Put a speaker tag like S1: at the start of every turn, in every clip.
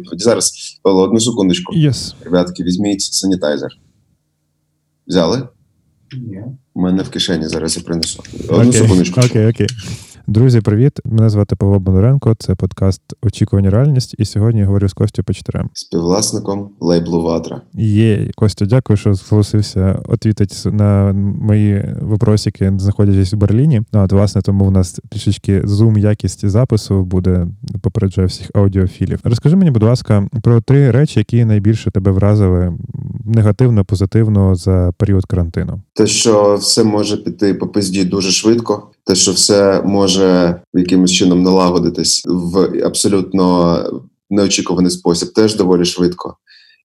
S1: відповіді. Зараз Павло, одну секундочку.
S2: Yes.
S1: Ребятки, візьміть санітайзер. Взяли?
S3: Ні.
S1: У мене в кишені зараз я принесу. Одну
S2: okay.
S1: секундочку.
S2: Окей, окей. Друзі, привіт! Мене звати Павло Бондаренко. Це подкаст Очікування реальність. І сьогодні я говорю з Костю Почтарем.
S1: Співвласником лейблу Ватра.
S2: Є Костя, дякую, що зголосився відповідати на мої вопросики, знаходячись у Берліні. Ну, от, власне, тому у нас трішечки зум якість запису буде попереджаю всіх аудіофілів. Розкажи мені, будь ласка, про три речі, які найбільше тебе вразили негативно, позитивно за період карантину.
S1: Те, що все може піти по пизді дуже швидко, те, що все може якимось чином налагодитись в абсолютно неочікуваний спосіб, теж доволі швидко.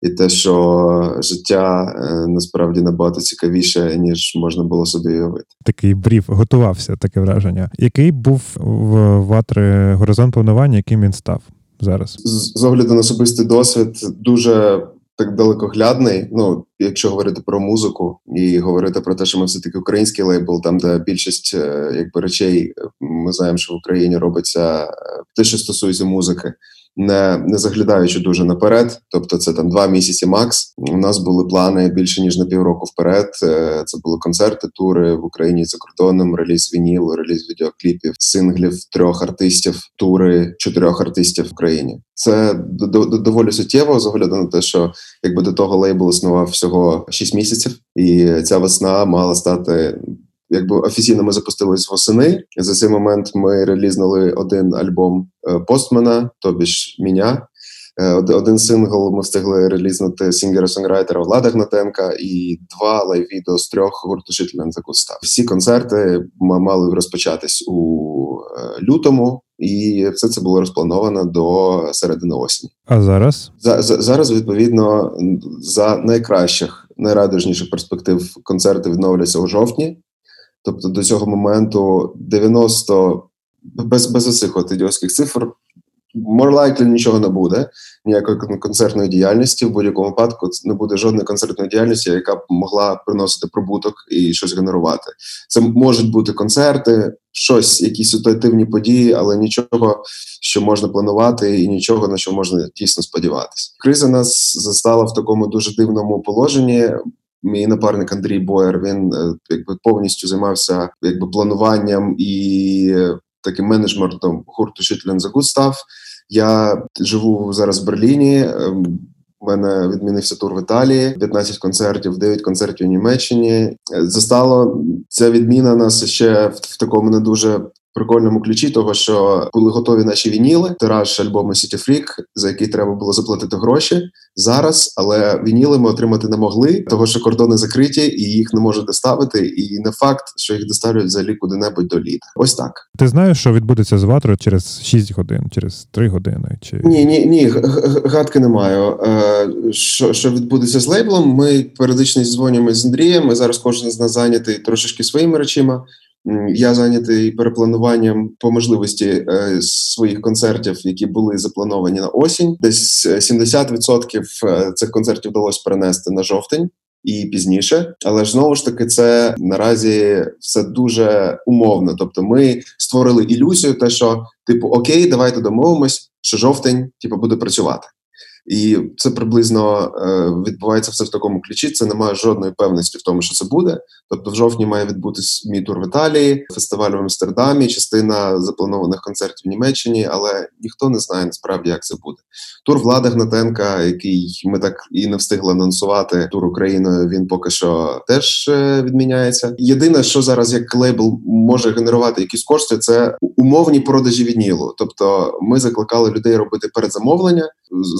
S1: І те, що життя е, насправді набагато цікавіше, ніж можна було собі уявити.
S2: Такий брів готувався, таке враження. Який був в ватри горизонт планування, яким він став зараз?
S1: З, з огляду на особистий досвід, дуже так далекоглядний. Ну, якщо говорити про музику і говорити про те, що ми все таки український лейбл, там де більшість е, якби речей ми знаємо, що в Україні робиться е, те, що стосується музики. Не не заглядаючи дуже наперед, тобто це там два місяці. Макс у нас були плани більше ніж на півроку вперед. Е, це були концерти, тури в Україні за кордоном, реліз вінілу, реліз відеокліпів, синглів трьох артистів, тури чотирьох артистів в Україні. Це доволі суттєво з огляду на те, що якби до того лейбл існував всього 6 місяців, і ця весна мала стати. Якби офіційно ми запустились восени. За цей момент ми релізнули один альбом постмена, тобі ж міня. Один сингл ми встигли релізнути сінгера-сонграйтера Влада Гнатенка і два лайв-відео з трьох гурту Жителя Закуста. Всі концерти мали розпочатись у лютому, і все це було розплановано до середини осені.
S2: А зараз
S1: за, за зараз відповідно за найкращих найрадужніших перспектив концерти відновляться у жовтні. Тобто до цього моменту 90 без без оцих от ідіотських цифр more likely нічого не буде, ніякої концертної діяльності. В будь-якому випадку не буде жодної концертної діяльності, яка б могла приносити прибуток і щось генерувати. Це можуть бути концерти, щось, якісь ситуативні події, але нічого, що можна планувати, і нічого на що можна дійсно сподіватися. Криза нас застала в такому дуже дивному положенні. Мій напарник Андрій Боєр він якби повністю займався якби плануванням і таким менеджментом гурту Шитлен за став. Я живу зараз в Берліні. У мене відмінився тур в Італії, 15 концертів, 9 концертів у Німеччині. Застало ця відміна нас ще в такому не дуже прикольному ключі, того що були готові наші вініли, тираж альбому City Freak, за який треба було заплатити гроші зараз. Але вініли ми отримати не могли, того що кордони закриті і їх не можуть доставити. І не факт, що їх доставлять взагалі куди-небудь до літа. Ось так.
S2: Ти знаєш, що відбудеться з ватрою через 6 годин, через 3 години? Чи
S1: ні, ні, ні, гадки не маю. Е, що що відбудеться з лейблом? Ми періодично дзвонюємося з Андрієм. Ми зараз кожен з нас зайнятий трошечки своїми речима. Я зайнятий переплануванням по можливості е, своїх концертів, які були заплановані на осінь. Десь 70% е, цих концертів вдалося перенести на жовтень і пізніше. Але ж знову ж таки, це наразі все дуже умовно. Тобто, ми створили ілюзію, те, що типу окей, давайте домовимось, що жовтень типу буде працювати. І це приблизно е, відбувається все в такому ключі. Це немає жодної певності в тому, що це буде. Тобто, в жовтні має відбутись мій тур в Італії, фестиваль в Амстердамі, частина запланованих концертів в Німеччині, але ніхто не знає насправді, як це буде. Тур Влада Гнатенка, який ми так і не встигли анонсувати тур Україною. Він поки що теж е, відміняється. Єдине, що зараз як лейбл може генерувати якісь кошти, це умовні продажі вінілу. Тобто, ми закликали людей робити передзамовлення,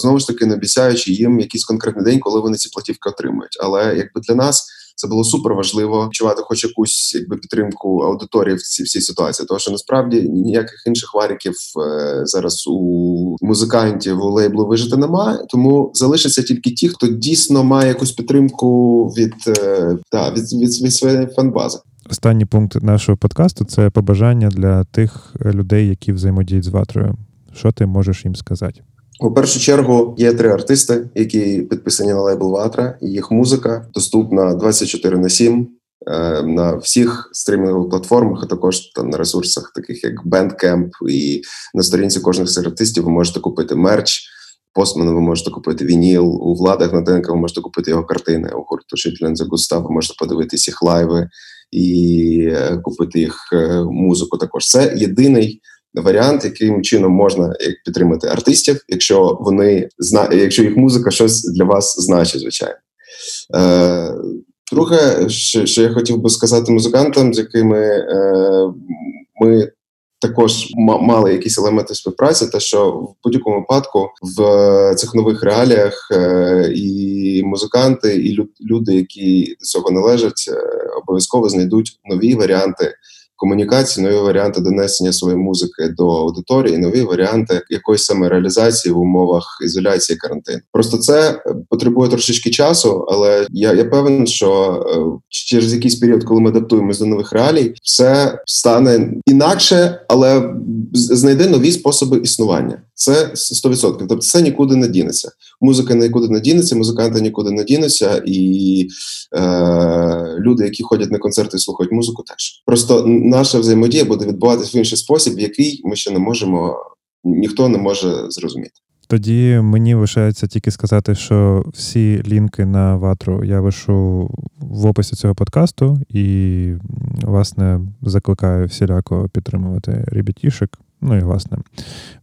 S1: знову ж таки не обіцяючи їм якийсь конкретний день, коли вони ці платівки отримують. Але якби для нас це було супер важливо відчувати хоч якусь якби підтримку аудиторії в цій всій ситуації. Тому що насправді ніяких інших варіків е, зараз у музикантів у лейблу вижити немає. Тому залишаться тільки ті, хто дійсно має якусь підтримку від е, та від, від, від своєї фанбази.
S2: Останній пункт нашого подкасту це побажання для тих людей, які взаємодіють з ватрою. Що ти можеш їм сказати?
S1: У першу чергу є три артисти, які підписані на лейбл Ватра. Їх музика доступна 24 на 7 е, на всіх стрімінгових платформах, а також там на ресурсах, таких як Bandcamp, і на сторінці кожних з артистів ви можете купити мерч. Постмана ви можете купити вініл, у владах Наденка ви можете купити його картини, у гурту Шитлен Густав ви можете подивитися їх лайви і е, купити їх е, музику. Також це єдиний варіант, яким чином можна підтримати артистів, якщо вони якщо їх музика щось для вас значить, звичайно. Е, Друге, що, що я хотів би сказати музикантам, з якими е, ми також мали якісь елементи співпраці, те, що в будь-якому випадку в цих нових реаліях е, і музиканти, і лю- люди, які до цього належать, е, обов'язково знайдуть нові варіанти комунікації, нові варіанти донесення своєї музики до аудиторії, нові варіанти якоїсь самореалізації в умовах ізоляції карантину. Просто це потребує трошечки часу, але я, я певен, що е, через якийсь період, коли ми адаптуємось до нових реалій, все стане інакше, але знайде нові способи існування. Це 100%. Тобто це нікуди не дінеться. Музика нікуди не дінеться, музиканти нікуди не дінуться, і е, люди, які ходять на концерти і слухають музику, теж просто наша взаємодія буде відбуватися в інший спосіб, який ми ще не можемо, ніхто не може зрозуміти.
S2: Тоді мені лишається тільки сказати, що всі лінки на ватру я лишу в описі цього подкасту, і, власне, закликаю всіляко підтримувати ребятішек. Ну і власне.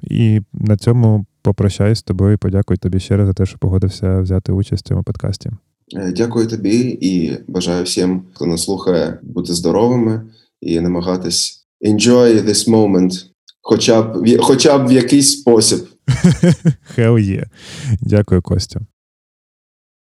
S2: І на цьому попрощаюсь з тобою і подякую тобі ще раз за те, що погодився взяти участь в цьому подкасті.
S1: Е, Дякую тобі і бажаю всім, хто нас слухає, бути здоровими і намагатись enjoy this moment, хоча б хоча б в якийсь спосіб.
S2: Хел yeah. Дякую, Костя.